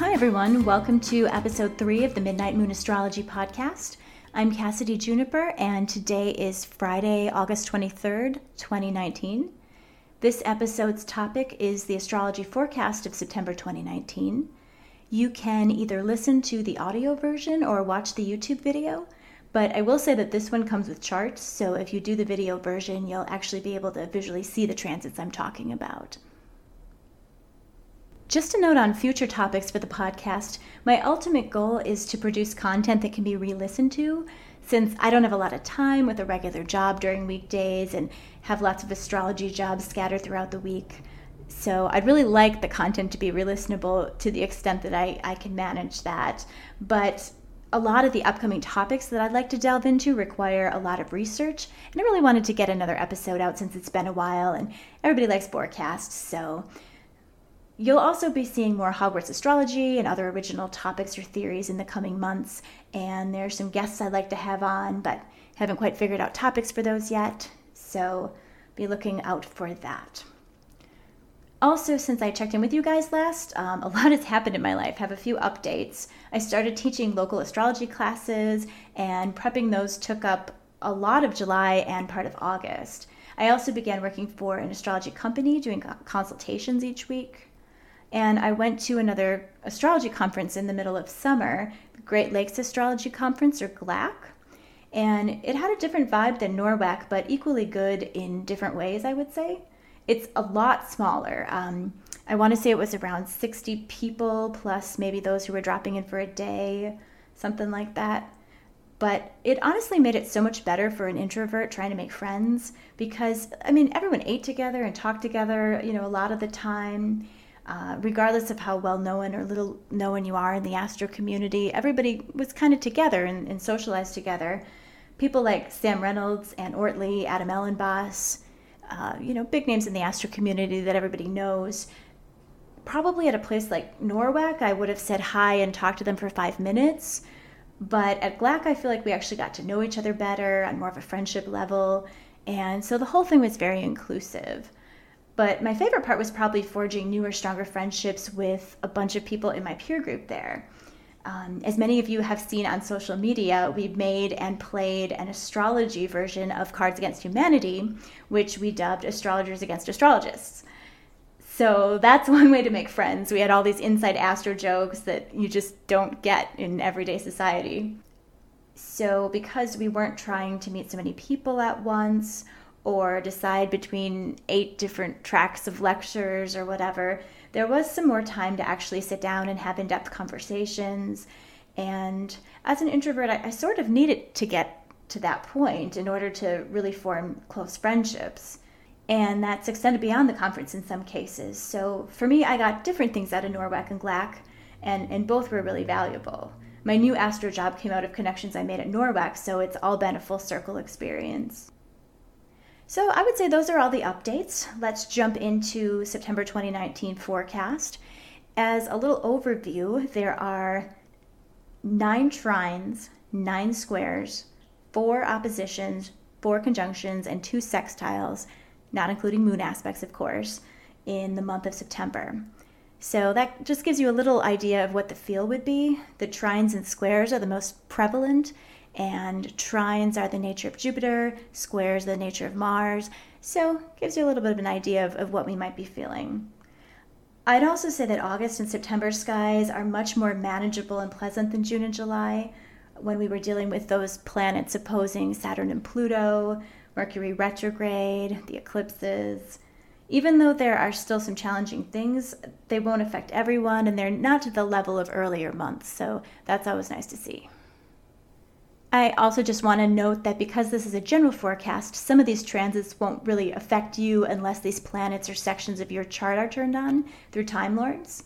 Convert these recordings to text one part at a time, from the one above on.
Hi, everyone. Welcome to episode three of the Midnight Moon Astrology Podcast. I'm Cassidy Juniper, and today is Friday, August 23rd, 2019. This episode's topic is the astrology forecast of September 2019. You can either listen to the audio version or watch the YouTube video, but I will say that this one comes with charts, so if you do the video version, you'll actually be able to visually see the transits I'm talking about. Just a note on future topics for the podcast my ultimate goal is to produce content that can be re listened to, since I don't have a lot of time with a regular job during weekdays and have lots of astrology jobs scattered throughout the week. So I'd really like the content to be re listenable to the extent that I, I can manage that. But a lot of the upcoming topics that I'd like to delve into require a lot of research, and I really wanted to get another episode out since it's been a while and everybody likes forecasts. So You'll also be seeing more Hogwarts astrology and other original topics or theories in the coming months, and there's some guests I'd like to have on, but haven't quite figured out topics for those yet, so be looking out for that. Also, since I checked in with you guys last, um, a lot has happened in my life. Have a few updates. I started teaching local astrology classes, and prepping those took up a lot of July and part of August. I also began working for an astrology company doing consultations each week. And I went to another astrology conference in the middle of summer, Great Lakes Astrology Conference, or GLAC. And it had a different vibe than NORWAC, but equally good in different ways, I would say. It's a lot smaller. Um, I want to say it was around 60 people, plus maybe those who were dropping in for a day, something like that. But it honestly made it so much better for an introvert trying to make friends because, I mean, everyone ate together and talked together, you know, a lot of the time uh, regardless of how well known or little known you are in the astro community, everybody was kind of together and, and socialized together. People like Sam Reynolds, Anne Ortelee, Adam Elenbaas, uh, you know, big names in the astro community that everybody knows. Probably at a place like NORWAC, I would have said hi and talked to them for five minutes. But at GLAC, I feel like we actually got to know each other better on more of a friendship level. And so the whole thing was very inclusive. But my favorite part was probably forging newer, stronger friendships with a bunch of people in my peer group there. Um, as many of you have seen on social media, we made and played an astrology version of Cards Against Humanity, which we dubbed Astrologers Against Astrologists. So that's one way to make friends. We had all these inside astro jokes that you just don't get in everyday society. So, because we weren't trying to meet so many people at once, or decide between eight different tracks of lectures or whatever, there was some more time to actually sit down and have in depth conversations. And as an introvert, I, I, sort of needed to get to that point in order to really form close friendships. And that's extended beyond the conference in some cases. So for me, I got different things out of NORWAC and GLAC, and, and both were really valuable. My new Astro job came out of connections I made at NORWAC, so it's all been a full circle experience. So I would say those are all the updates. Let's jump into September 2019 forecast. As a little overview, there are nine trines, nine squares, four oppositions, four conjunctions, and two sextiles, not including moon aspects, of course, in the month of September. So that just gives you a little idea of what the feel would be. The trines and squares are the most prevalent, and trines are the nature of Jupiter, squares the nature of Mars. So gives you a little bit of an idea of, of what we might be feeling. I'd also say that August and September skies are much more manageable and pleasant than June and July when we were dealing with those planets opposing Saturn and Pluto, Mercury retrograde, the eclipses. Even though there are still some challenging things, they won't affect everyone and they're not to the level of earlier months, so that's always nice to see. I also just want to note that because this is a general forecast, some of these transits won't really affect you unless these planets or sections of your chart are turned on through Time Lords.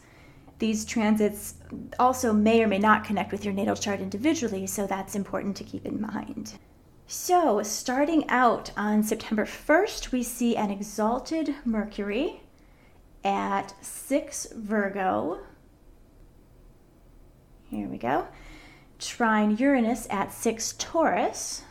These transits also may or may not connect with your natal chart individually, so that's important to keep in mind. So, starting out on September 1st, we see an exalted Mercury at 6 Virgo. Here we go trine Uranus at 6 Taurus.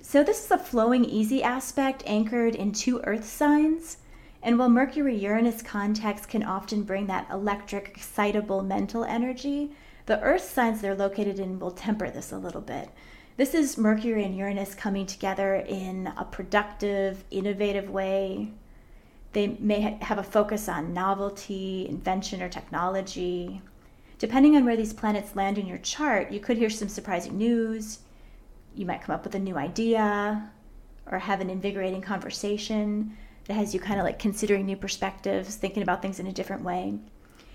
So, this is a flowing, easy aspect anchored in two earth signs. And while Mercury Uranus contacts can often bring that electric, excitable mental energy, the Earth signs they're located in will temper this a little bit. This is Mercury and Uranus coming together in a productive, innovative way. They may have a focus on novelty, invention, or technology. Depending on where these planets land in your chart, you could hear some surprising news. You might come up with a new idea or have an invigorating conversation that has you kind of like considering new perspectives, thinking about things in a different way.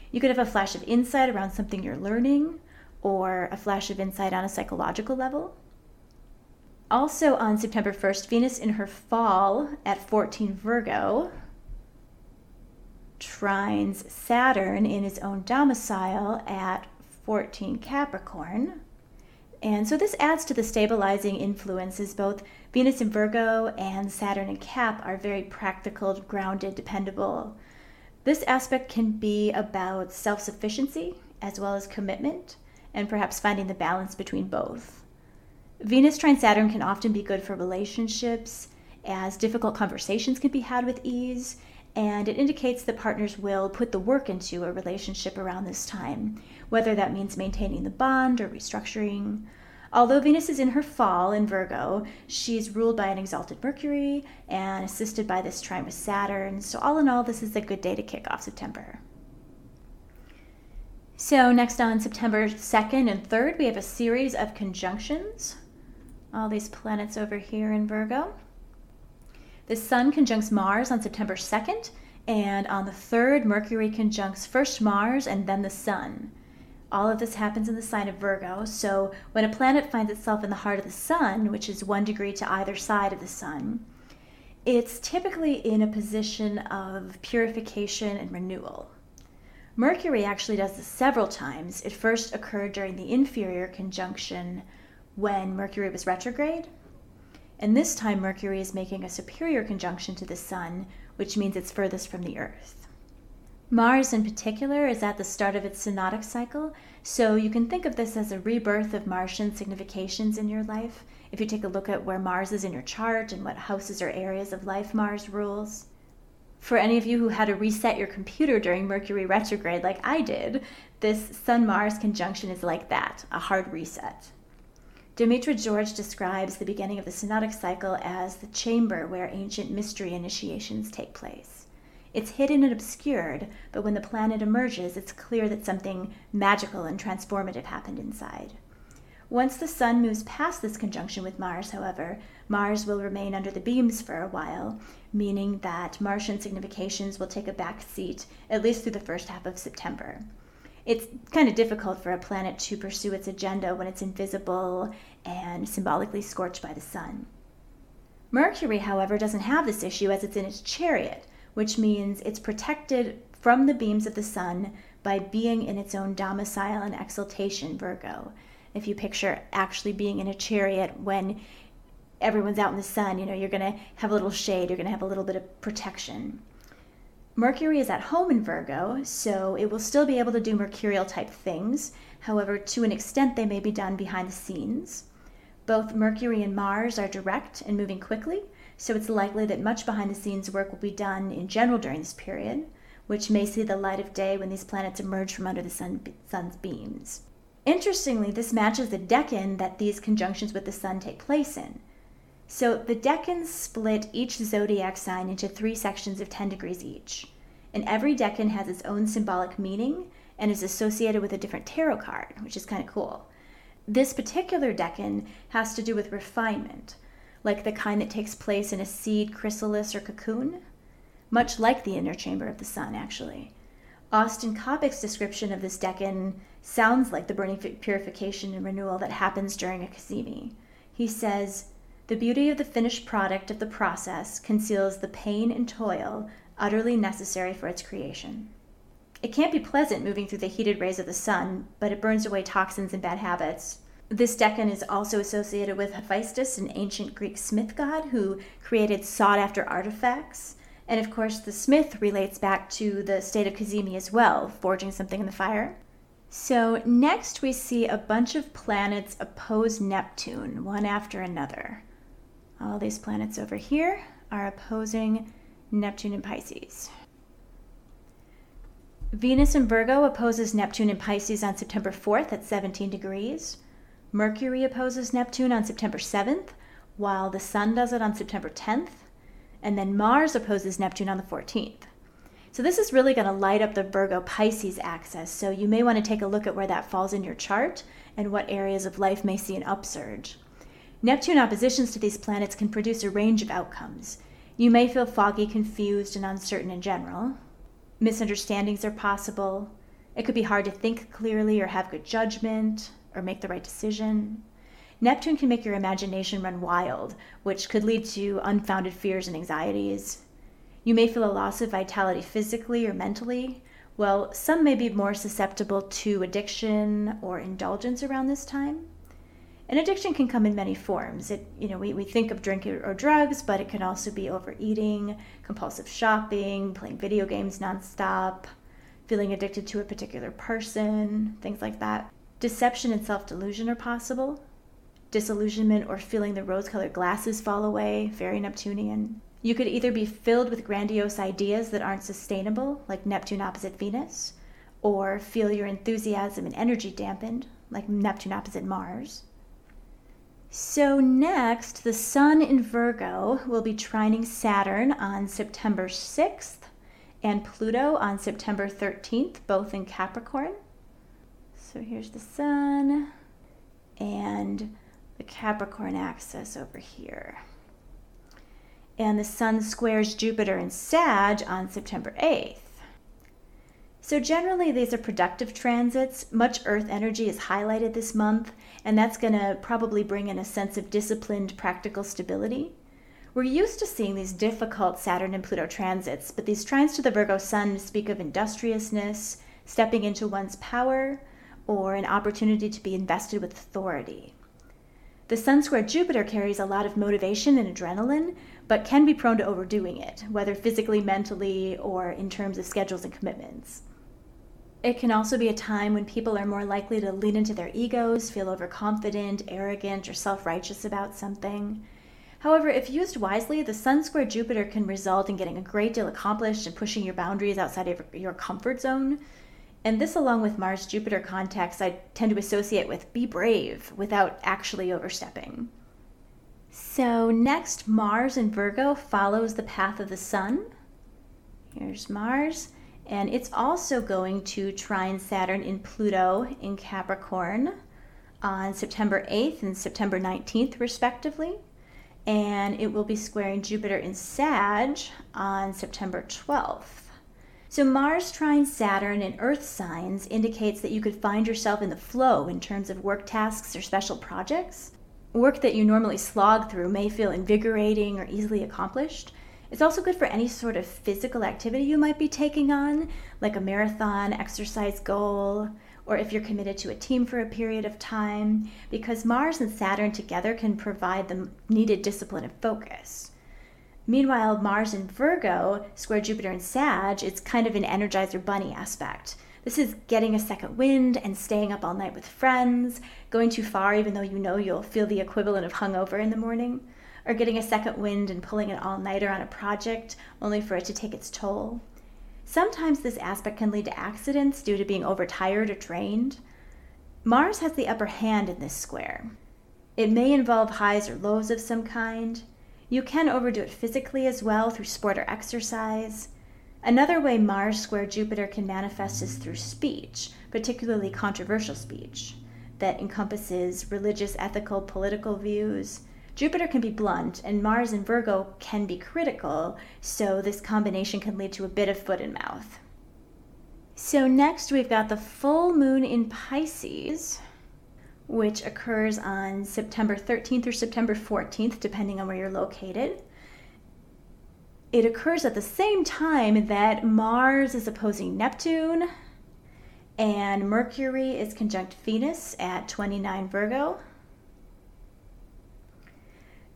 You could have a flash of insight around something you're learning or a flash of insight on a psychological level. Also on September 1st, Venus in her fall at 14 Virgo trines Saturn in his own domicile at 14 Capricorn. And so this adds to the stabilizing influences. Both Venus in Virgo and Saturn in Cap are very practical, grounded, dependable. This aspect can be about self sufficiency as well as commitment, and perhaps finding the balance between both. Venus trine Saturn can often be good for relationships, as difficult conversations can be had with ease, and it indicates that partners will put the work into a relationship around this time, whether that means maintaining the bond or restructuring. Although Venus is in her fall in Virgo, she's ruled by an exalted Mercury and assisted by this trine with Saturn. So, all in all, this is a good day to kick off September. So, next on September 2nd and 3rd, we have a series of conjunctions all these planets over here in Virgo. The Sun conjuncts Mars on September 2nd, and on the 3rd, Mercury conjuncts first Mars and then the Sun. All of this happens in the sign of Virgo, so when a planet finds itself in the heart of the Sun, which is one degree to either side of the Sun, it's typically in a position of purification and renewal. Mercury actually does this several times. It first occurred during the inferior conjunction when Mercury was retrograde. And this time, Mercury is making a superior conjunction to the Sun, which means it's furthest from the Earth. Mars, in particular, is at the start of its synodic cycle, so you can think of this as a rebirth of Martian significations in your life. If you take a look at where Mars is in your chart and what houses or areas of life Mars rules. For any of you who had to reset your computer during Mercury retrograde, like I did, this Sun Mars conjunction is like that a hard reset. Demetra George describes the beginning of the synodic cycle as the chamber where ancient mystery initiations take place. It's hidden and obscured, but when the planet emerges, it's clear that something magical and transformative happened inside. Once the Sun moves past this conjunction with Mars, however, Mars will remain under the beams for a while, meaning that Martian significations will take a back seat at least through the first half of September it's kind of difficult for a planet to pursue its agenda when it's invisible and symbolically scorched by the sun. Mercury, however, doesn't have this issue as it's in its chariot, which means it's protected from the beams of the sun by being in its own domicile and exaltation, Virgo. If you picture actually being in a chariot when everyone's out in the sun, you know, you're going to have a little shade, you're going to have a little bit of protection. Mercury is at home in Virgo, so it will still be able to do mercurial type things. However, to an extent, they may be done behind the scenes. Both Mercury and Mars are direct and moving quickly, so it's likely that much behind the scenes work will be done in general during this period, which may see the light of day when these planets emerge from under the sun, sun's beams. Interestingly, this matches the decan that these conjunctions with the sun take place in. So the decans split each zodiac sign into three sections of 10 degrees each. And every decan has its own symbolic meaning and is associated with a different tarot card, which is kind of cool. This particular decan has to do with refinement, like the kind that takes place in a seed chrysalis or cocoon, much like the inner chamber of the sun, actually. Austin Coppock's description of this decan sounds like the burning purification and renewal that happens during a cazimi. He says, the beauty of the finished product of the process conceals the pain and toil utterly necessary for its creation. It can't be pleasant moving through the heated rays of the sun, but it burns away toxins and bad habits. This decan is also associated with Hephaestus, an ancient Greek smith god who created sought after artifacts. And of course, the smith relates back to the state of Cazimi as well, forging something in the fire. So, next we see a bunch of planets oppose Neptune, one after another. All these planets over here are opposing Neptune and Pisces. Venus in Virgo opposes Neptune in Pisces on September 4th at 17 degrees. Mercury opposes Neptune on September 7th, while the Sun does it on September 10th. And then Mars opposes Neptune on the 14th. So this is really going to light up the Virgo Pisces axis. So you may want to take a look at where that falls in your chart and what areas of life may see an upsurge. Neptune oppositions to these planets can produce a range of outcomes. You may feel foggy, confused, and uncertain in general. Misunderstandings are possible. It could be hard to think clearly or have good judgment or make the right decision. Neptune can make your imagination run wild, which could lead to unfounded fears and anxieties. You may feel a loss of vitality physically or mentally. Well, some may be more susceptible to addiction or indulgence around this time. An addiction can come in many forms. It, you know, we, we think of drink or drugs, but it can also be overeating, compulsive shopping, playing video games nonstop, feeling addicted to a particular person, things like that. Deception and self delusion are possible. Disillusionment or feeling the rose colored glasses fall away, very Neptunian. You could either be filled with grandiose ideas that aren't sustainable, like Neptune opposite Venus, or feel your enthusiasm and energy dampened, like Neptune opposite Mars. So, next, the Sun in Virgo will be trining Saturn on September 6th and Pluto on September 13th, both in Capricorn. So, here's the Sun and the Capricorn axis over here and the Sun squares Jupiter in Sag on September 8th. So, generally, these are productive transits. Much Earth energy is highlighted this month, and that's going to probably bring in a sense of disciplined, practical stability. We're used to seeing these difficult Saturn and Pluto transits, but these trines to the Virgo Sun speak of industriousness, stepping into one's power, or an opportunity to be invested with authority. The Sun square Jupiter carries a lot of motivation and adrenaline, but can be prone to overdoing it, whether physically, mentally, or in terms of schedules and commitments. It can also be a time when people are more likely to lean into their egos, feel overconfident, arrogant, or self righteous about something. However, if used wisely, the Sun square Jupiter can result in getting a great deal accomplished and pushing your boundaries outside of your comfort zone. And this, along with Mars Jupiter contacts, I tend to associate with be brave without actually overstepping. So next, Mars in Virgo follows the path of the sun. Here's Mars. And it's also going to trine Saturn in Pluto in Capricorn on September 8th and September 19th, respectively. And it will be squaring Jupiter in Sag on September 12th. So, Mars trine Saturn in Earth signs indicates that you could find yourself in the flow in terms of work tasks or special projects work that you normally slog through may feel invigorating or easily accomplished. It's also good for any sort of physical activity you might be taking on, like a marathon exercise goal, or if you're committed to a team for a period of time, because Mars and Saturn together can provide the needed discipline and focus. Meanwhile, Mars in Virgo, square Jupiter and Sag, it's kind of an energizer bunny aspect. This is getting a second wind and staying up all night with friends, going too far even though you know you'll feel the equivalent of hungover in the morning, or getting a second wind and pulling an all nighter on a project only for it to take its toll. Sometimes this aspect can lead to accidents due to being overtired or drained. Mars has the upper hand in this square. It may involve highs or lows of some kind. You can overdo it physically as well through sport or exercise. Another way Mars square Jupiter can manifest is through speech, particularly controversial speech, that encompasses religious, ethical, political views. Jupiter can be blunt, and Mars in Virgo can be critical, so this combination can lead to a bit of foot and mouth. So, next we've got the full moon in Pisces, which occurs on September 13th or September 14th, depending on where you're located it occurs at the same time that Mars is opposing Neptune and Mercury is conjunct Venus at 29 Virgo.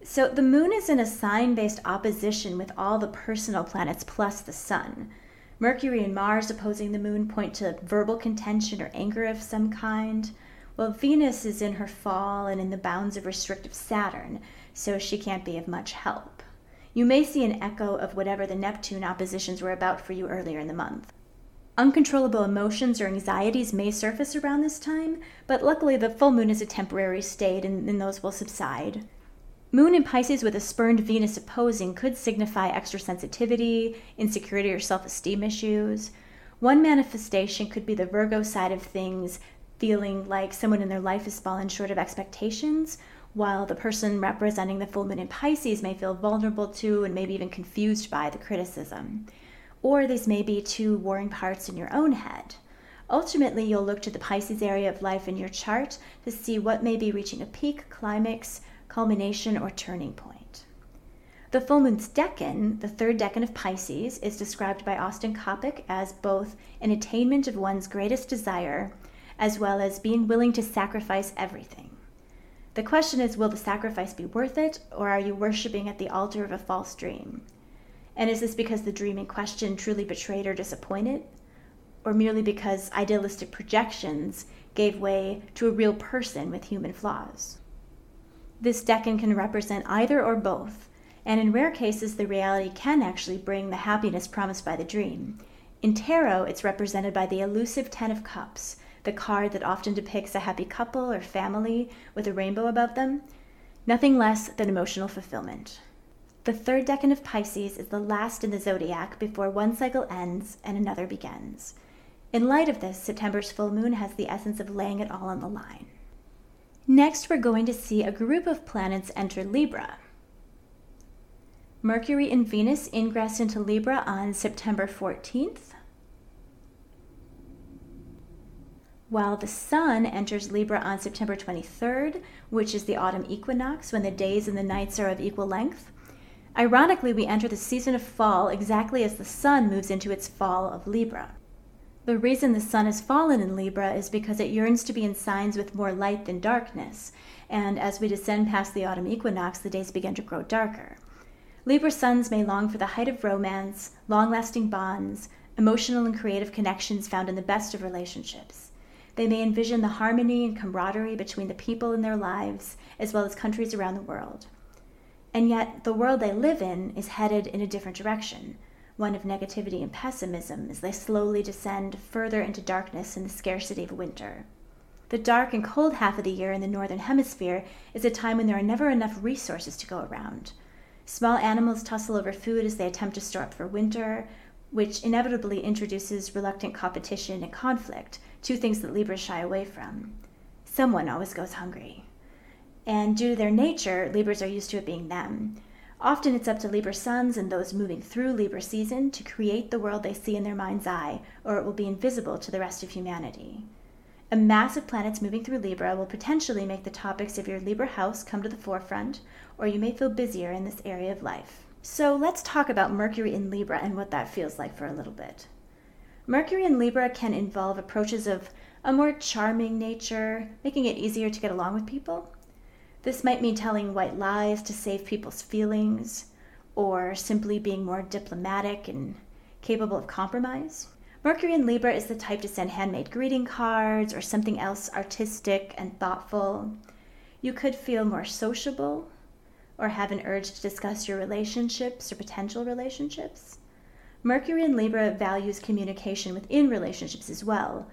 So the moon is in a sign based opposition with all the personal planets plus the sun. Mercury and Mars opposing the moon point to verbal contention or anger of some kind, while Venus is in her fall and in the bounds of restrictive Saturn, so she can't be of much help. you may see an echo of whatever the Neptune oppositions were about for you earlier in the month. Uncontrollable emotions or anxieties may surface around this time, but luckily the full moon is a temporary state and, and those will subside. Moon in Pisces with a spurned Venus opposing could signify extra sensitivity, insecurity, or self esteem issues. One manifestation could be the Virgo side of things, feeling like someone in their life has fallen short of expectations, while the person representing the full moon in Pisces may feel vulnerable to and maybe even confused by the criticism or these may be two warring parts in your own head. Ultimately, you'll look to the Pisces area of life in your chart to see what may be reaching a peak, climax, culmination, or turning point. The full moon's decan, the third decan of Pisces, is described by Austin Coppock as both an attainment of one's greatest desire as well as being willing to sacrifice everything. The question is will the sacrifice be worth it, or are you worshiping at the altar of a false dream? And is this because the dream in question truly betrayed or disappointed? Or merely because idealistic projections gave way to a real person with human flaws? This decan can represent either or both, and in rare cases, the reality can actually bring the happiness promised by the dream. In tarot, it's represented by the elusive Ten of Cups, the card that often depicts a happy couple or family with a rainbow above them. Nothing less than emotional fulfillment. The third decan of Pisces is the last in the zodiac before one cycle ends and another begins. In light of this, September's full moon has the essence of laying it all on the line. Next, we're going to see a group of planets enter Libra. Mercury and Venus ingress into Libra on September 14th, while the Sun enters Libra on September 23rd, which is the autumn equinox when the days and the nights are of equal length. Ironically, we enter the season of fall exactly as the sun moves into its fall of Libra. The reason the sun has fallen in Libra is because it yearns to be in signs with more light than darkness, and as we descend past the autumn equinox, the days begin to grow darker. Libra suns may long for the height of romance, long lasting bonds, emotional and creative connections found in the best of relationships. They may envision the harmony and camaraderie between the people in their lives, as well as countries around the world. And yet, the world they live in is headed in a different direction one of negativity and pessimism as they slowly descend further into darkness and the scarcity of winter. The dark and cold half of the year in the Northern Hemisphere is a time when there are never enough resources to go around. Small animals tussle over food as they attempt to store up for winter, which inevitably introduces reluctant competition and conflict, two things that Libras shy away from. Someone always goes hungry. And due to their nature, Libras are used to it being them. Often it's up to Libra suns and those moving through Libra season to create the world they see in their mind's eye, or it will be invisible to the rest of humanity. A mass of planets moving through Libra will potentially make the topics of your Libra house come to the forefront, or you may feel busier in this area of life. So let's talk about Mercury in Libra and what that feels like for a little bit. Mercury in Libra can involve approaches of a more charming nature, making it easier to get along with people, this might mean telling white lies to save people's feelings, or simply being more diplomatic and capable of compromise. Mercury in Libra is the type to send handmade greeting cards or something else artistic and thoughtful. You could feel more sociable or have an urge to discuss your relationships or potential relationships. Mercury in Libra values communication within relationships as well,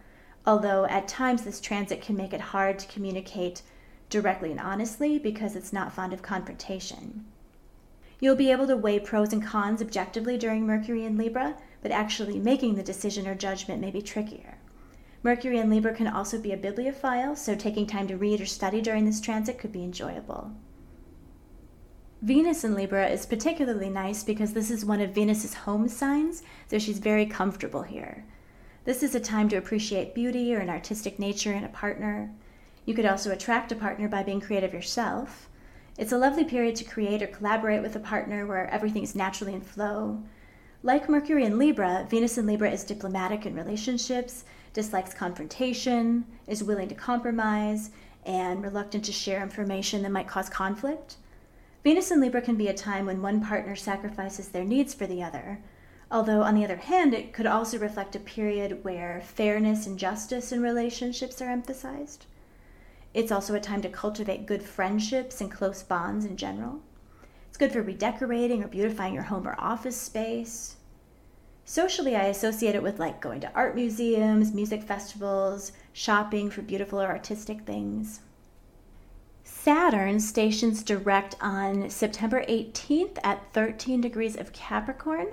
although at times this transit can make it hard to communicate directly and honestly because it's not fond of confrontation. You'll be able to weigh pros and cons objectively during Mercury in Libra, but actually making the decision or judgment may be trickier. Mercury in Libra can also be a bibliophile, so taking time to read or study during this transit could be enjoyable. Venus in Libra is particularly nice because this is one of Venus's home signs, so she's very comfortable here. This is a time to appreciate beauty or an artistic nature in a partner. You could also attract a partner by being creative yourself. It's a lovely period to create or collaborate with a partner where everything is naturally in flow. Like Mercury in Libra, Venus in Libra is diplomatic in relationships, dislikes confrontation, is willing to compromise, and reluctant to share information that might cause conflict. Venus in Libra can be a time when one partner sacrifices their needs for the other, although, on the other hand, it could also reflect a period where fairness and justice in relationships are emphasized. It's also a time to cultivate good friendships and close bonds in general. It's good for redecorating or beautifying your home or office space. Socially, I associate it with like going to art museums, music festivals, shopping for beautiful or artistic things. Saturn stations direct on September 18th at 13 degrees of Capricorn.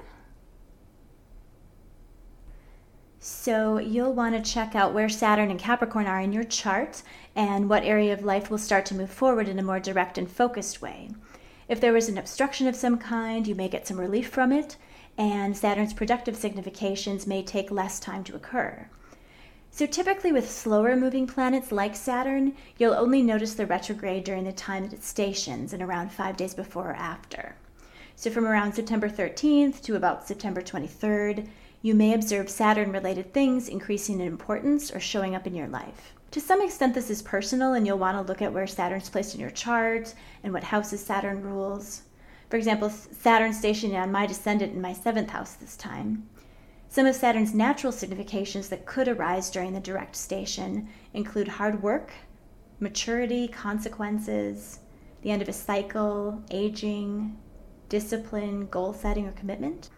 So you'll want to check out where Saturn and Capricorn are in your chart and what area of life will start to move forward in a more direct and focused way. If there was an obstruction of some kind, you may get some relief from it, and Saturn's productive significations may take less time to occur. So, typically, with slower moving planets like Saturn, you'll only notice the retrograde during the time that it stations and around five days before or after. So, from around September 13th to about September 23rd, you may observe Saturn related things increasing in importance or showing up in your life. To some extent, this is personal, and you'll want to look at where Saturn's placed in your chart and what houses Saturn rules. For example, Saturn stationing on my descendant in my seventh house this time. Some of Saturn's natural significations that could arise during the direct station include hard work, maturity, consequences, the end of a cycle, aging, discipline, goal setting, or commitment.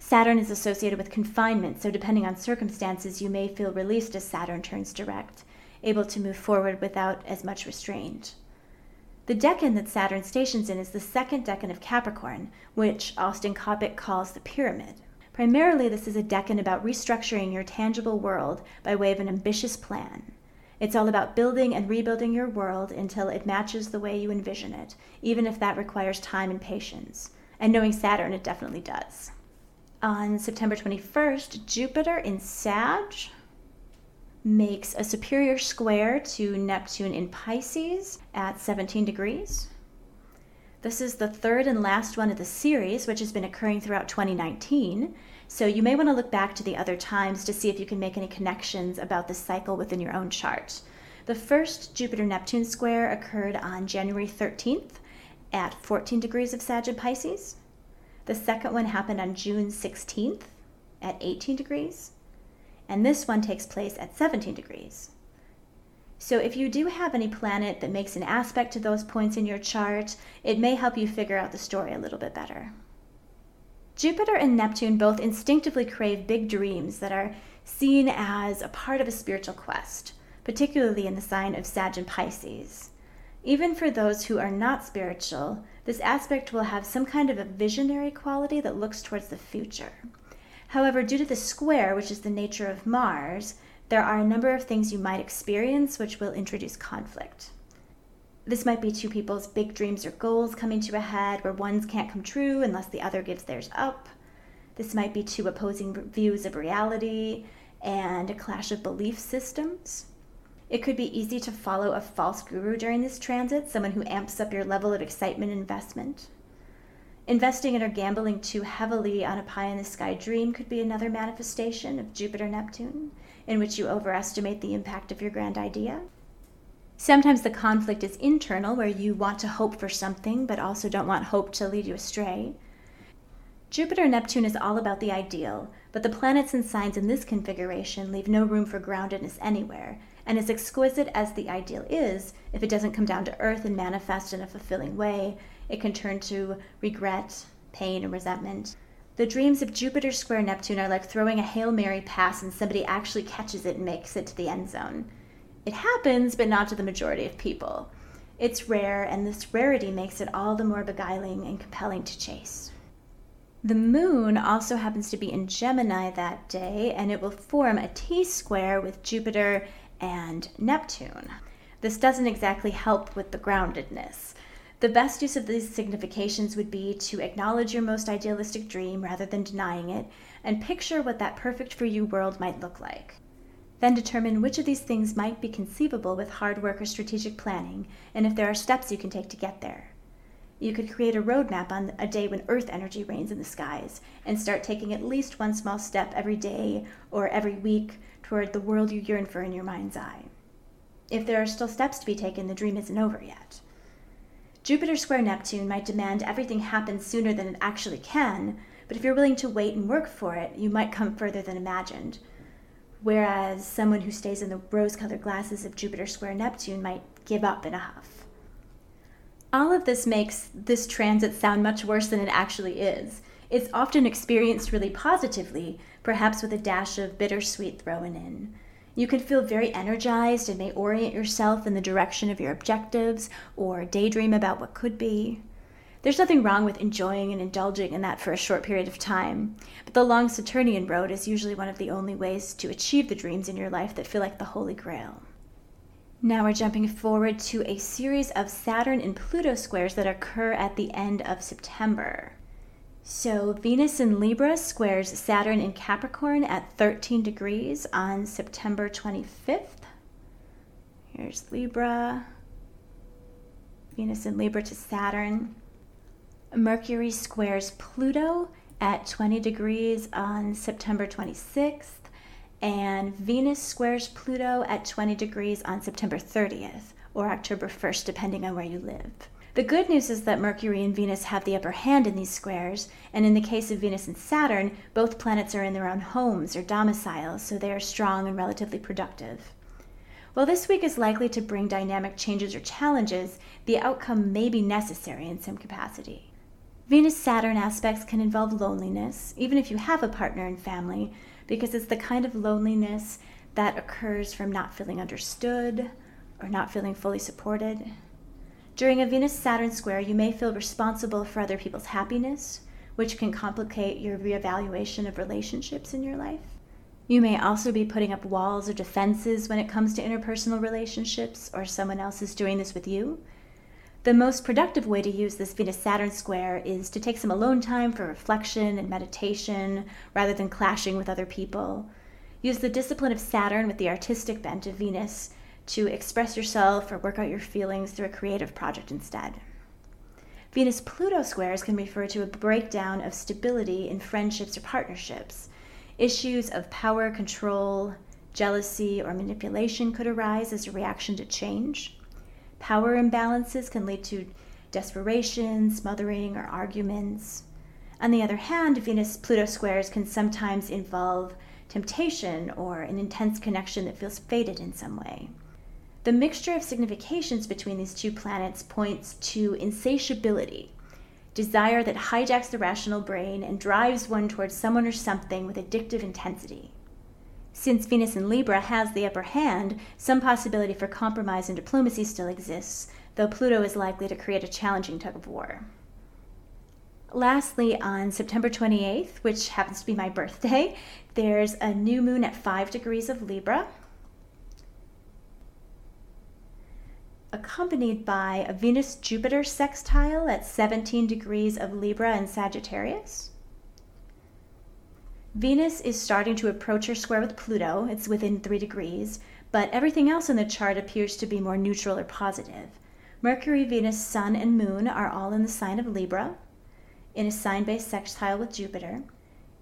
Saturn is associated with confinement, so depending on circumstances, you may feel released as Saturn turns direct, able to move forward without as much restraint. The decan that Saturn stations in is the second decan of Capricorn, which Austin Coppock calls the pyramid. Primarily, this is a decan about restructuring your tangible world by way of an ambitious plan. It's all about building and rebuilding your world until it matches the way you envision it, even if that requires time and patience. And knowing Saturn, it definitely does. On September 21st, Jupiter in Sag makes a superior square to Neptune in Pisces at 17 degrees. This is the third and last one of the series, which has been occurring throughout 2019. So you may want to look back to the other times to see if you can make any connections about this cycle within your own chart. The first Jupiter Neptune square occurred on January 13th at 14 degrees of Sag and Pisces. The second one happened on June 16th at 18 degrees and this one takes place at 17 degrees. So if you do have any planet that makes an aspect to those points in your chart, it may help you figure out the story a little bit better. Jupiter and Neptune both instinctively crave big dreams that are seen as a part of a spiritual quest, particularly in the sign of Sag and Pisces. Even for those who are not spiritual, this aspect will have some kind of a visionary quality that looks towards the future. However, due to the square, which is the nature of Mars, there are a number of things you might experience which will introduce conflict. This might be two people's big dreams or goals coming to a head where one's can't come true unless the other gives theirs up. This might be two opposing views of reality and a clash of belief systems. It could be easy to follow a false guru during this transit, someone who amps up your level of excitement and investment. Investing in or gambling too heavily on a pie in the sky dream could be another manifestation of Jupiter Neptune, in which you overestimate the impact of your grand idea. Sometimes the conflict is internal, where you want to hope for something but also don't want hope to lead you astray. Jupiter Neptune is all about the ideal, but the planets and signs in this configuration leave no room for groundedness anywhere, and as exquisite as the ideal is, if it doesn't come down to earth and manifest in a fulfilling way, it can turn to regret, pain, and resentment. The dreams of Jupiter square Neptune are like throwing a Hail Mary pass and somebody actually catches it and makes it to the end zone. It happens, but not to the majority of people. It's rare, and this rarity makes it all the more beguiling and compelling to chase. The moon also happens to be in Gemini that day, and it will form a T square with Jupiter and Neptune. This doesn't exactly help with the groundedness. The best use of these significations would be to acknowledge your most idealistic dream rather than denying it, and picture what that perfect for you world might look like. Then determine which of these things might be conceivable with hard work or strategic planning, and if there are steps you can take to get there. You could create a roadmap on a day when Earth energy reigns in the skies and start taking at least one small step every day or every week toward the world you yearn for in your mind's eye. If there are still steps to be taken, the dream isn't over yet. Jupiter square Neptune might demand everything happens sooner than it actually can, but if you're willing to wait and work for it, you might come further than imagined. Whereas someone who stays in the rose colored glasses of Jupiter square Neptune might give up in a huff. All of this makes this transit sound much worse than it actually is. It's often experienced really positively, perhaps with a dash of bittersweet thrown in. You can feel very energized and may orient yourself in the direction of your objectives or daydream about what could be. There's nothing wrong with enjoying and indulging in that for a short period of time, but the long Saturnian road is usually one of the only ways to achieve the dreams in your life that feel like the Holy Grail. Now we're jumping forward to a series of Saturn and Pluto squares that occur at the end of September. So Venus in Libra squares Saturn in Capricorn at 13 degrees on September 25th. Here's Libra. Venus in Libra to Saturn. Mercury squares Pluto at 20 degrees on September 26th, and Venus squares Pluto at 20 degrees on September 30th or October 1st, depending on where you live. The good news is that Mercury and Venus have the upper hand in these squares, and in the case of Venus and Saturn, both planets are in their own homes or domiciles, so they are strong and relatively productive. While this week is likely to bring dynamic changes or challenges, the outcome may be necessary in some capacity. Venus Saturn aspects can involve loneliness, even if you have a partner and family, because it's the kind of loneliness that occurs from not feeling understood or not feeling fully supported. During a Venus Saturn square, you may feel responsible for other people's happiness, which can complicate your reevaluation of relationships in your life. You may also be putting up walls or defenses when it comes to interpersonal relationships, or someone else is doing this with you, the most productive way to use this Venus Saturn square is to take some alone time for reflection and meditation rather than clashing with other people. Use the discipline of Saturn with the artistic bent of Venus to express yourself or work out your feelings through a creative project instead. Venus Pluto squares can refer to a breakdown of stability in friendships or partnerships. Issues of power, control, jealousy, or manipulation could arise as a reaction to change. Power imbalances can lead to desperation, smothering, or arguments. On the other hand, Venus Pluto squares can sometimes involve temptation or an intense connection that feels fated in some way. The mixture of significations between these two planets points to insatiability, desire that hijacks the rational brain and drives one towards someone or something with addictive intensity. Since Venus in Libra has the upper hand, some possibility for compromise and diplomacy still exists, though Pluto is likely to create a challenging tug of war. Lastly, on September 28th, which happens to be my birthday, there's a new moon at 5 degrees of Libra, accompanied by a Venus Jupiter sextile at 17 degrees of Libra and Sagittarius. Venus is starting to approach her square with Pluto. It's within three degrees, but everything else in the chart appears to be more neutral or positive. Mercury, Venus, Sun, and Moon are all in the sign of Libra, in a sign based sextile with Jupiter.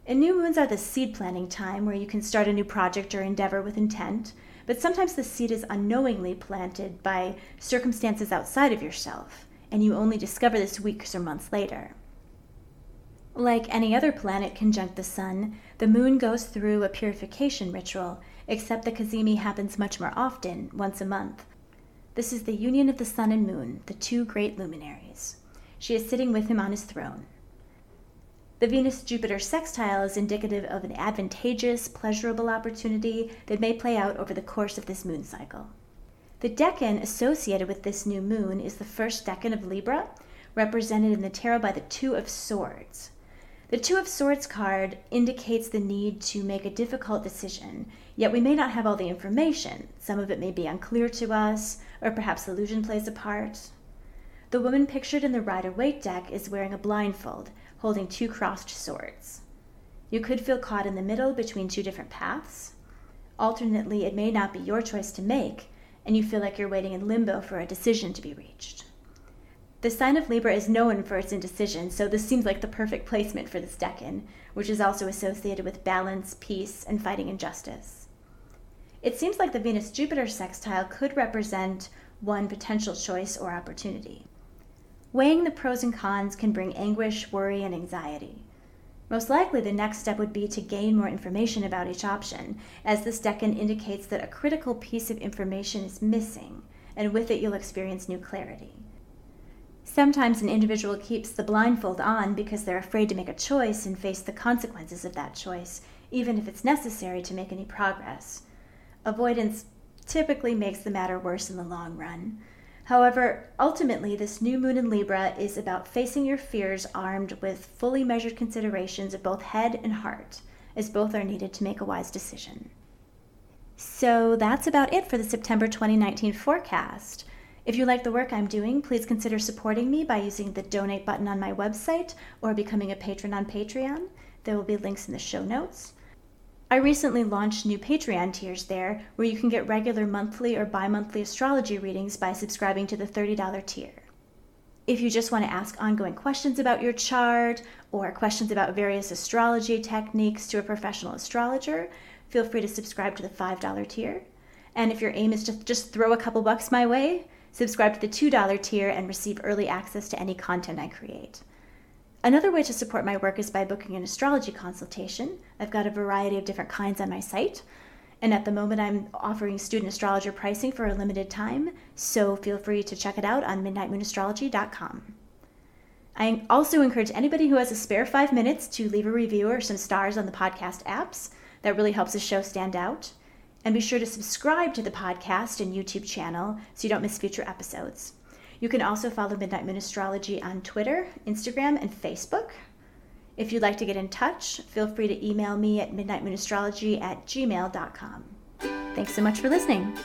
And new moons are the seed planting time where you can start a new project or endeavor with intent, but sometimes the seed is unknowingly planted by circumstances outside of yourself, and you only discover this weeks or months later. Like any other planet conjunct the Sun, the Moon goes through a purification ritual, except the Cazimi happens much more often, once a month. This is the union of the Sun and Moon, the two great luminaries. She is sitting with him on his throne. The Venus Jupiter sextile is indicative of an advantageous, pleasurable opportunity that may play out over the course of this moon cycle. The decan associated with this new moon is the first decan of Libra, represented in the tarot by the Two of Swords. The Two of Swords card indicates the need to make a difficult decision, yet we may not have all the information. Some of it may be unclear to us, or perhaps illusion plays a part. The woman pictured in the Rider Waite deck is wearing a blindfold, holding two crossed swords. You could feel caught in the middle between two different paths. Alternately, it may not be your choice to make, and you feel like you're waiting in limbo for a decision to be reached. The sign of Libra is known for its indecision, so this seems like the perfect placement for this decan, which is also associated with balance, peace, and fighting injustice. It seems like the Venus Jupiter sextile could represent one potential choice or opportunity. Weighing the pros and cons can bring anguish, worry, and anxiety. Most likely, the next step would be to gain more information about each option, as this decan indicates that a critical piece of information is missing, and with it, you'll experience new clarity. Sometimes an individual keeps the blindfold on because they're afraid to make a choice and face the consequences of that choice, even if it's necessary to make any progress. Avoidance typically makes the matter worse in the long run. However, ultimately, this new moon in Libra is about facing your fears armed with fully measured considerations of both head and heart, as both are needed to make a wise decision. So that's about it for the September 2019 forecast. If you like the work I'm doing, please consider supporting me by using the donate button on my website or becoming a patron on Patreon. There will be links in the show notes. I recently launched new Patreon tiers there where you can get regular monthly or bi monthly astrology readings by subscribing to the $30 tier. If you just want to ask ongoing questions about your chart or questions about various astrology techniques to a professional astrologer, feel free to subscribe to the $5 tier. And if your aim is to just throw a couple bucks my way, Subscribe to the $2 tier and receive early access to any content I create. Another way to support my work is by booking an astrology consultation. I've got a variety of different kinds on my site. And at the moment, I'm offering student astrologer pricing for a limited time, so feel free to check it out on midnightmoonastrology.com. I also encourage anybody who has a spare five minutes to leave a review or some stars on the podcast apps. That really helps the show stand out. And be sure to subscribe to the podcast and YouTube channel so you don't miss future episodes. You can also follow Midnight Moon Astrology on Twitter, Instagram, and Facebook. If you'd like to get in touch, feel free to email me at midnightmoonastrology at gmail.com. Thanks so much for listening.